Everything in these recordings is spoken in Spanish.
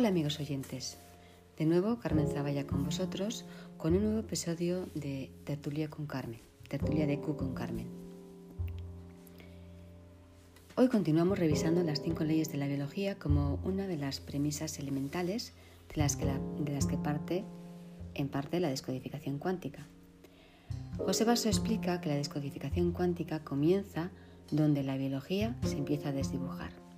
Hola amigos oyentes, de nuevo Carmen Zavalla con vosotros con un nuevo episodio de Tertulia con Carmen, Tertulia de Q con Carmen. Hoy continuamos revisando las cinco leyes de la biología como una de las premisas elementales de las que, parte en parte la descodificación cuántica. José Basso explica que la descodificación cuántica comienza donde la biología se empieza a desdibujar.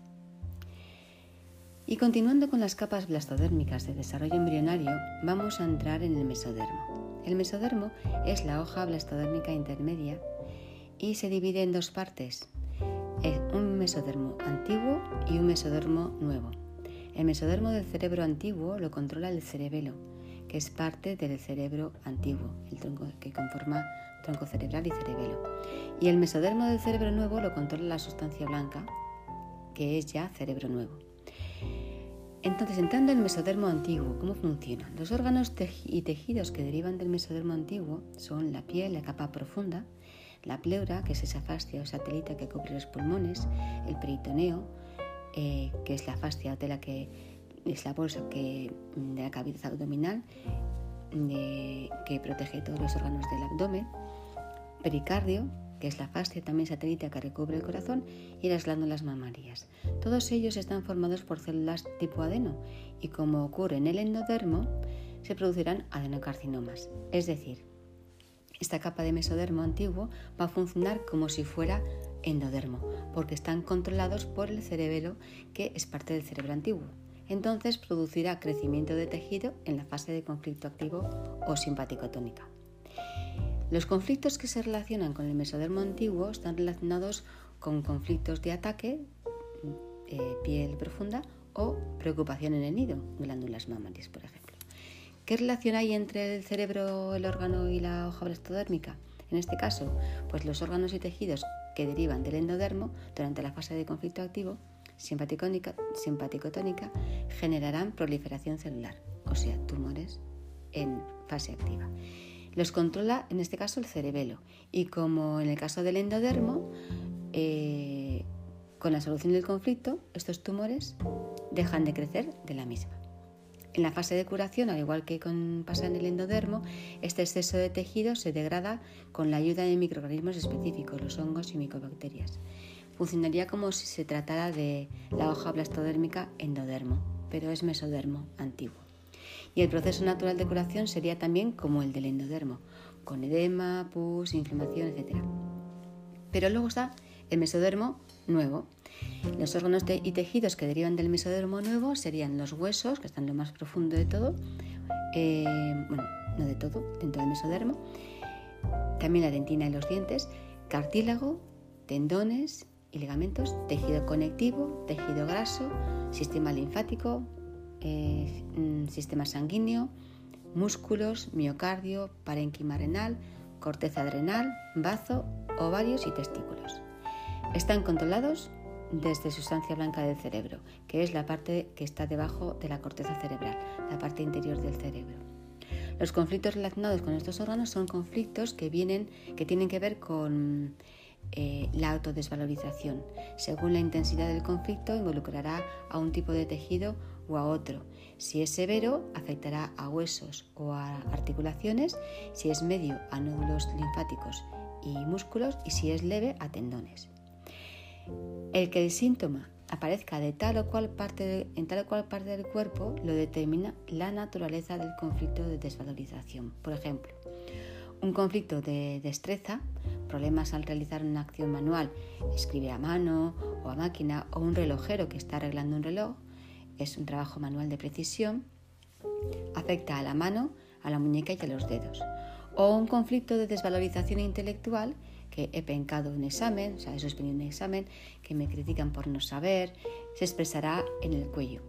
Y continuando con las capas blastodérmicas de desarrollo embrionario, vamos a entrar en el mesodermo. El mesodermo es la hoja blastodérmica intermedia y se divide en dos partes, un mesodermo antiguo y un mesodermo nuevo. El mesodermo del cerebro antiguo lo controla el cerebelo, que es parte del cerebro antiguo, el tronco que conforma tronco cerebral y cerebelo. Y el mesodermo del cerebro nuevo lo controla la sustancia blanca, que es ya cerebro nuevo. Entonces, entrando en el mesodermo antiguo, ¿cómo funciona? Los órganos y tejidos que derivan del mesodermo antiguo son la piel, la capa profunda, la pleura, que es esa fascia o satélite que cubre los pulmones, el peritoneo, eh, que es la fascia o tela que es la bolsa que, de la cavidad abdominal que protege todos los órganos del abdomen, pericardio, que es la fascia también satélite que recubre el corazón, y las glándulas mamarias. Todos ellos están formados por células tipo adeno y como ocurre en el endodermo, se producirán adenocarcinomas. Es decir, esta capa de mesodermo antiguo va a funcionar como si fuera endodermo, porque están controlados por el cerebelo que es parte del cerebro antiguo. Entonces producirá crecimiento de tejido en la fase de conflicto activo o simpático tónica. Los conflictos que se relacionan con el mesodermo antiguo están relacionados con conflictos de ataque, eh, piel profunda o preocupación en el nido, glándulas mamarias, por ejemplo. ¿Qué relación hay entre el cerebro, el órgano y la hoja blastodérmica? En este caso, pues los órganos y tejidos que derivan del endodermo durante la fase de conflicto activo simpático-tónica generarán proliferación celular, o sea, tumores en fase activa. Los controla en este caso el cerebelo y como en el caso del endodermo, eh, con la solución del conflicto, estos tumores dejan de crecer de la misma. En la fase de curación, al igual que con, pasa en el endodermo, este exceso de tejido se degrada con la ayuda de microorganismos específicos, los hongos y micobacterias. Funcionaría como si se tratara de la hoja blastodérmica endodermo, pero es mesodermo antiguo y el proceso natural de curación sería también como el del endodermo, con edema, pus, inflamación, etc. Pero luego está el mesodermo nuevo. Los órganos y tejidos que derivan del mesodermo nuevo serían los huesos, que están lo más profundo de todo, eh, bueno, no de todo, dentro del mesodermo, también la dentina y los dientes, cartílago, tendones y ligamentos, tejido conectivo, tejido graso, sistema linfático, mm, sistema sanguíneo, músculos, miocardio, parénquima renal, corteza adrenal, bazo, ovarios y testículos. Están controlados desde sustancia blanca del cerebro, que es la parte que está debajo de la corteza cerebral, la parte interior del cerebro. Los conflictos relacionados con estos órganos son conflictos que, vienen, que tienen que ver con eh, la autodesvalorización. Según la intensidad del conflicto, involucrará a un tipo de tejido o a otro. Si es severo, afectará a huesos o a articulaciones, si es medio, a nódulos linfáticos y músculos, y si es leve, a tendones. El que el síntoma aparezca de tal o cual parte en tal o cual parte del cuerpo lo determina la naturaleza del conflicto de desvalorización. Por ejemplo, un conflicto de destreza, problemas al realizar una acción manual, escribir a mano o a máquina, o un relojero que está arreglando un reloj, es un trabajo manual de precisión, afecta a la mano, a la muñeca y a los dedos. O un conflicto de desvalorización intelectual, que he pencado un examen, o sea, he suspendido un examen, que me critican por no saber, se expresará en el cuello.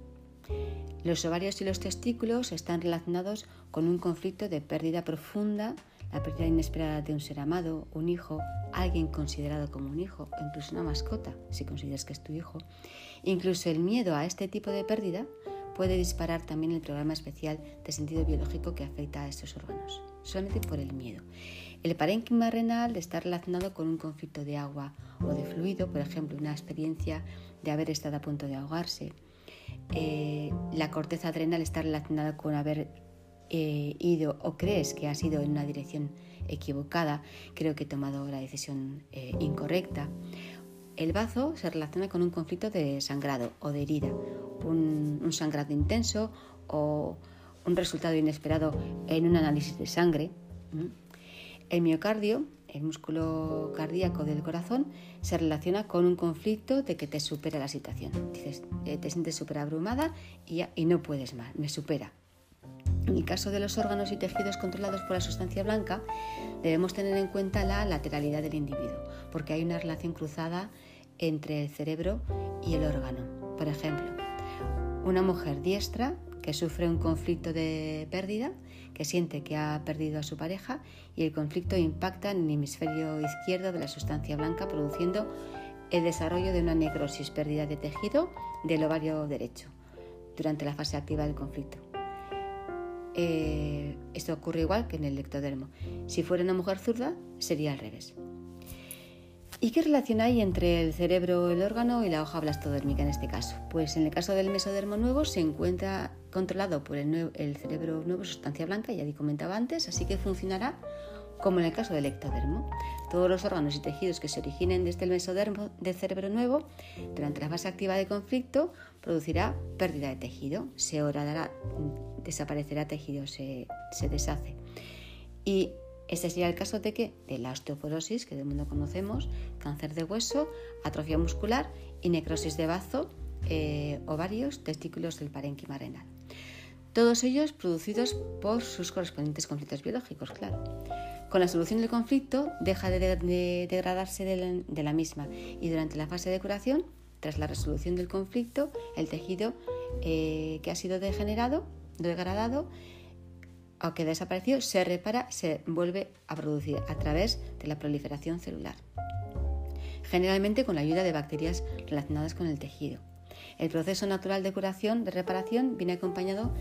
Los ovarios y los testículos están relacionados con un conflicto de pérdida profunda, la pérdida inesperada de un ser amado, un hijo, alguien considerado como un hijo, incluso una mascota, si consideras que es tu hijo. Incluso el miedo a este tipo de pérdida puede disparar también el programa especial de sentido biológico que afecta a estos órganos, solamente por el miedo. El parénquima renal está relacionado con un conflicto de agua o de fluido, por ejemplo, una experiencia de haber estado a punto de ahogarse. eh, la corteza adrenal está relacionada con haber eh, ido o crees que has ido en una dirección equivocada, creo que he tomado la decisión eh, incorrecta. El bazo se relaciona con un conflicto de sangrado o de herida, un, sangrado intenso o un resultado inesperado en un análisis de sangre. El miocardio, el músculo cardíaco del corazón, se relaciona con un conflicto de que te supera la situación. Dices, eh, te sientes súper abrumada y, y no puedes más, me supera. En el caso de los órganos y tejidos controlados por la sustancia blanca, debemos tener en cuenta la lateralidad del individuo, porque hay una relación cruzada entre el cerebro y el órgano. Por ejemplo, una mujer diestra que sufre un conflicto de pérdida, que siente que ha perdido a su pareja y el conflicto impacta en el hemisferio izquierdo de la sustancia blanca, produciendo el desarrollo de una necrosis, pérdida de tejido del ovario derecho durante la fase activa del conflicto. Eh, esto ocurre igual que en el ectodermo. Si fuera una mujer zurda, sería al revés. ¿Y qué relación hay entre el cerebro, el órgano y la hoja blastodérmica en este caso? Pues en el caso del mesodermo nuevo se encuentra controlado por el, el cerebro nuevo, sustancia blanca, ya di comentaba antes, así que funcionará como en el caso del ectodermo. Todos los órganos y tejidos que se originen desde el mesodermo del cerebro nuevo, durante la fase activa de conflicto, producirá pérdida de tejido, se horadará, desaparecerá tejido, se, deshace. Y este sería el caso de que de la osteoporosis, que de mundo conocemos, cáncer de hueso, atrofia muscular y necrosis de bazo, eh, ovarios, testículos del parénquima renal. Todos ellos producidos por sus correspondientes conflictos biológicos, claro. Con la solución del conflicto deja de, degradarse de la, misma y durante la fase de curación, tras la resolución del conflicto, el tejido eh, que ha sido degenerado, degradado, aunque desapareció, se repara, se vuelve a producir a través de la proliferación celular, generalmente con la ayuda de bacterias relacionadas con el tejido. El proceso natural de curación, de reparación, viene acompañado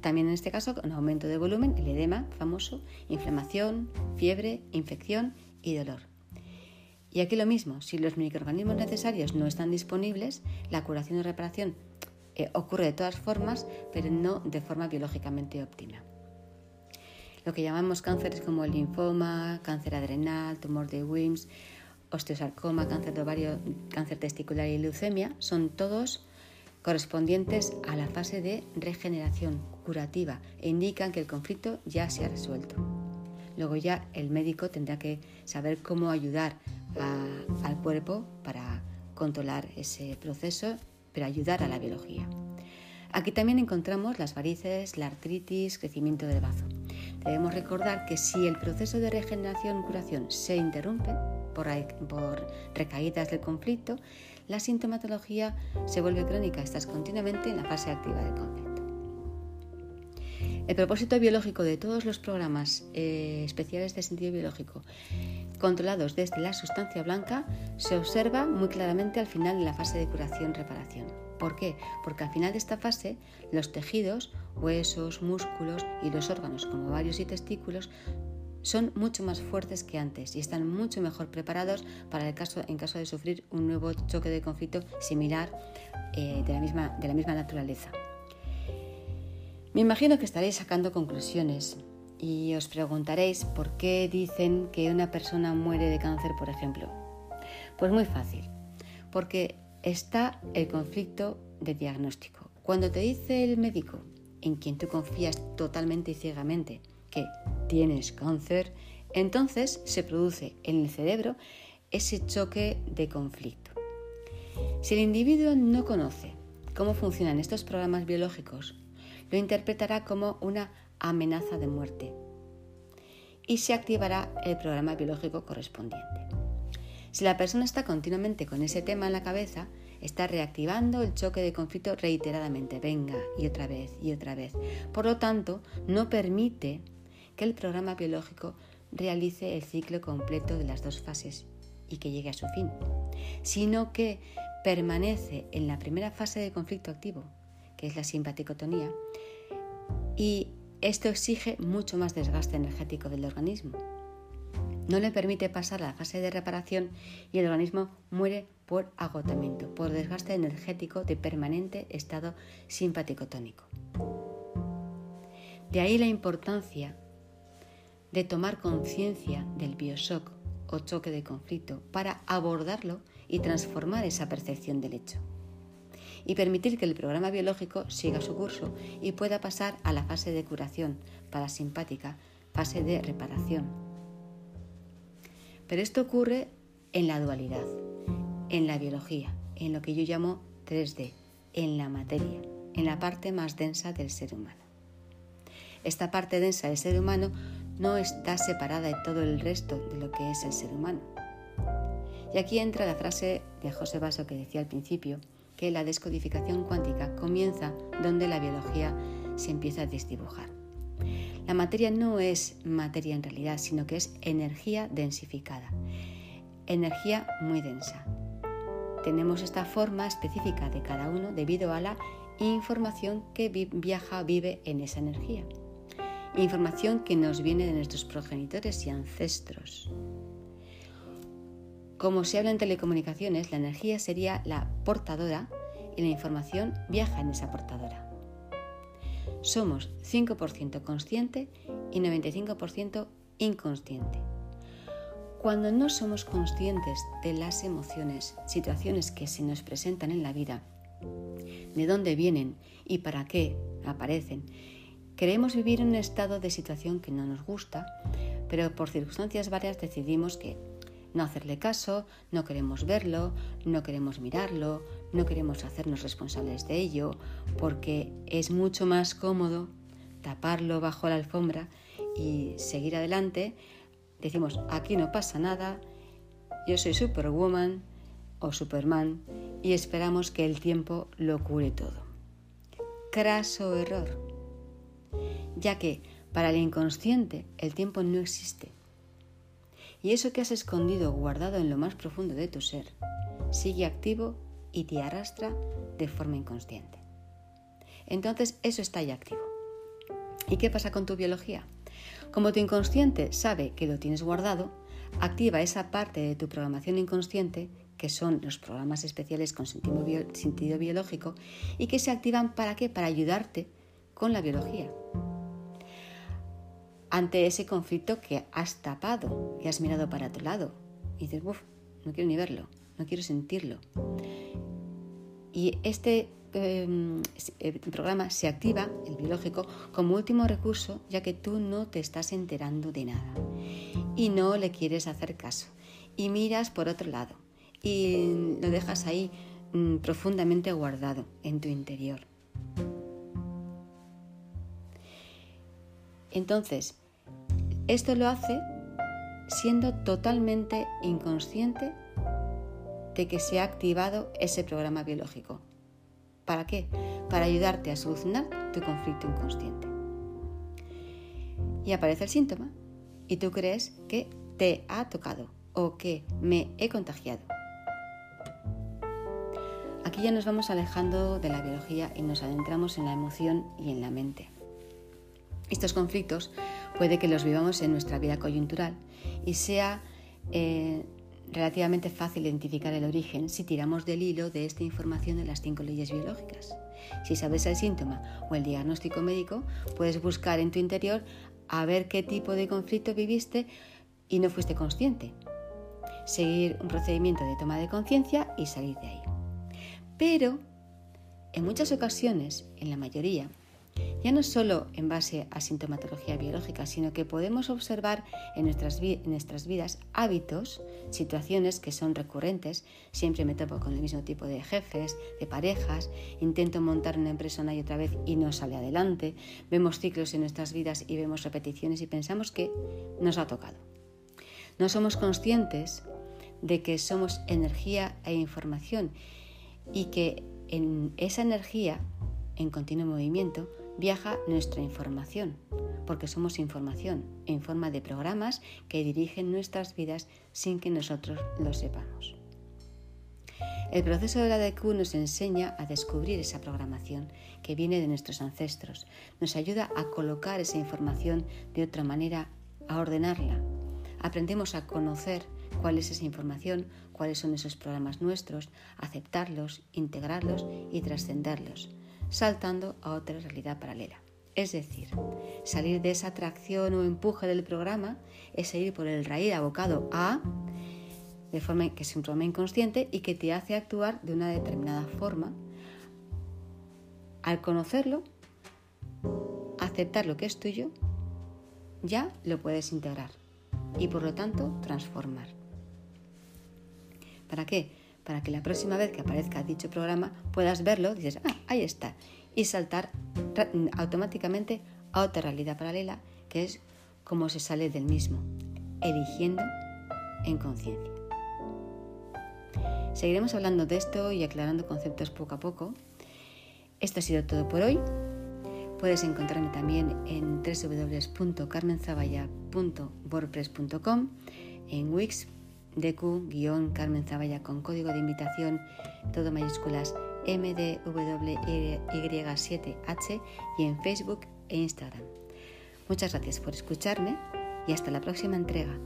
también en este caso con aumento de volumen, el edema famoso, inflamación, fiebre, infección y dolor. Y aquí lo mismo, si los microorganismos necesarios no están disponibles, la curación y reparación eh, ocurre de todas formas, pero no de forma biológicamente óptima lo que llamamos cánceres como el linfoma, cáncer adrenal, tumor de Wilms, osteosarcoma, cáncer de ovario, cáncer testicular y leucemia, son todos correspondientes a la fase de regeneración curativa e indican que el conflicto ya se ha resuelto. Luego ya el médico tendrá que saber cómo ayudar al cuerpo para controlar ese proceso, pero ayudar a la biología. Aquí también encontramos las varices, la artritis, crecimiento del bazo. Debemos recordar que si el proceso de regeneración-curación se interrumpe por, recaídas del conflicto, la sintomatología se vuelve crónica, estás continuamente en la fase activa del conflicto. El propósito biológico de todos los programas eh, especiales de sentido biológico controlados desde la sustancia blanca se observa muy claramente al final de la fase de curación-reparación. ¿Por qué? Porque al final de esta fase los tejidos, huesos, músculos y los órganos como ovarios y testículos son mucho más fuertes que antes y están mucho mejor preparados para el caso, en caso de sufrir un nuevo choque de conflicto similar eh, de, la misma, de la misma naturaleza. Me imagino que estaréis sacando conclusiones y os preguntaréis por qué dicen que una persona muere de cáncer, por ejemplo. Pues muy fácil, porque está el conflicto de diagnóstico. Cuando te dice el médico, en quien tú confías totalmente y ciegamente, que tienes cáncer, entonces se produce en el cerebro ese choque de conflicto. Si el individuo no conoce cómo funcionan estos programas biológicos, lo interpretará como una amenaza de muerte y se activará el programa biológico correspondiente. Si la persona está continuamente con ese tema en la cabeza, está reactivando el choque de conflicto reiteradamente, venga y otra vez y otra vez. Por lo tanto, no permite que el programa biológico realice el ciclo completo de las dos fases y que llegue a su fin, sino que permanece en la primera fase de conflicto activo, que es la simpaticotonía, y esto exige mucho más desgaste energético del organismo. no le permite pasar a la fase de reparación y el organismo muere por agotamiento, por desgaste energético de permanente estado simpático tónico. De ahí la importancia de tomar conciencia del bioshock o choque de conflicto para abordarlo y transformar esa percepción del hecho. Y permitir que el programa biológico siga su curso y pueda pasar a la fase de curación parasimpática, fase de reparación. Pero esto ocurre en la dualidad, en la biología, en lo que yo llamo 3D, en la materia, en la parte más densa del ser humano. Esta parte densa del ser humano no está separada de todo el resto de lo que es el ser humano. Y aquí entra la frase de José Basso que decía al principio, que la descodificación cuántica comienza donde la biología se empieza a desdibujar. La materia no es materia en realidad, sino que es energía densificada, energía muy densa. Tenemos esta forma específica de cada uno debido a la información que viaja, vive en esa energía información que nos viene de nuestros progenitores y ancestros. Como se habla en telecomunicaciones, la energía sería la portadora y la información viaja en esa portadora. Somos 5% consciente y 95% inconsciente. Cuando no somos conscientes de las emociones, situaciones que se nos presentan en la vida, de dónde vienen y para qué aparecen, Queremos vivir en un estado de situación que no nos gusta, pero por circunstancias varias decidimos que no hacerle caso, no queremos verlo, no queremos mirarlo, no queremos hacernos responsables de ello, porque es mucho más cómodo taparlo bajo la alfombra y seguir adelante. Decimos, aquí no pasa nada, yo soy Superwoman o Superman y esperamos que el tiempo lo cure todo. Craso error ya que para el inconsciente el tiempo no existe. Y eso que has escondido o guardado en lo más profundo de tu ser sigue activo y te arrastra de forma inconsciente. Entonces eso está ya activo. ¿Y qué pasa con tu biología? Como tu inconsciente sabe que lo tienes guardado, activa esa parte de tu programación inconsciente, que son los programas especiales con sentido, biológico, y que se activan para qué? Para ayudarte con la biología, ante ese conflicto que has tapado, y has mirado para tu lado. Y dices, uff, no quiero ni verlo, no quiero sentirlo. Y este em, eh, programa se activa, el biológico, como último recurso, ya que tú no te estás enterando de nada y no le quieres hacer caso. Y miras por otro lado y lo dejas ahí mm, profundamente guardado en tu interior. Entonces, esto lo hace siendo totalmente inconsciente de que se ha activado ese programa biológico. ¿Para qué? Para ayudarte a solucionar tu conflicto inconsciente. Y aparece el síntoma y tú crees que te ha tocado o que me he contagiado. Aquí ya nos vamos alejando de la biología y nos adentramos en la emoción y en la mente. Estos conflictos puede que los vivamos en nuestra vida coyuntural y sea eh, relativamente fácil identificar el origen si tiramos del hilo de esta información de las cinco leyes biológicas. Si sabes el síntoma o el diagnóstico médico, puedes buscar en tu interior a ver qué tipo de conflicto viviste y no fuiste consciente. Seguir un procedimiento de toma de conciencia y salir de ahí. Pero, en muchas ocasiones, en la mayoría, ya no solo en base a sintomatología biológica, sino que podemos observar en nuestras, vidas hábitos, situaciones que son recurrentes. Siempre me topo con el mismo tipo de jefes, de parejas, intento montar una empresa una y otra vez y no sale adelante. Vemos ciclos en nuestras vidas y vemos repeticiones y pensamos que nos ha tocado. No somos conscientes de que somos energía e información y que en esa energía, en continuo movimiento, viaja nuestra información, porque somos información en forma de programas que dirigen nuestras vidas sin que nosotros lo sepamos. El proceso de la DQ nos enseña a descubrir esa programación que viene de nuestros ancestros, nos ayuda a colocar esa información de otra manera, a ordenarla, aprendemos a conocer cuál es esa información, cuáles son esos programas nuestros, aceptarlos, integrarlos y trascenderlos, saltando a otra realidad paralela. Es decir, salir de esa atracción o empuje del programa es seguir por el raíz abocado a, de forma que es un programa inconsciente y que te hace actuar de una determinada forma. Al conocerlo, aceptar lo que es tuyo, ya lo puedes integrar y por lo tanto transformar. ¿Para qué? Para que la próxima vez que aparezca dicho programa puedas verlo, dices, ah, ahí está, y saltar automáticamente a otra realidad paralela que es como se sale del mismo, eligiendo en conciencia. Seguiremos hablando de esto y aclarando conceptos poco a poco. Esto ha sido todo por hoy. Puedes encontrarme también en www.carmenzabaya.wordpress.com, en Wix, Carmen Zabaya con código de invitación, todo mayúsculas MDWY7H y en Facebook e Instagram. Muchas gracias por escucharme y hasta la próxima entrega.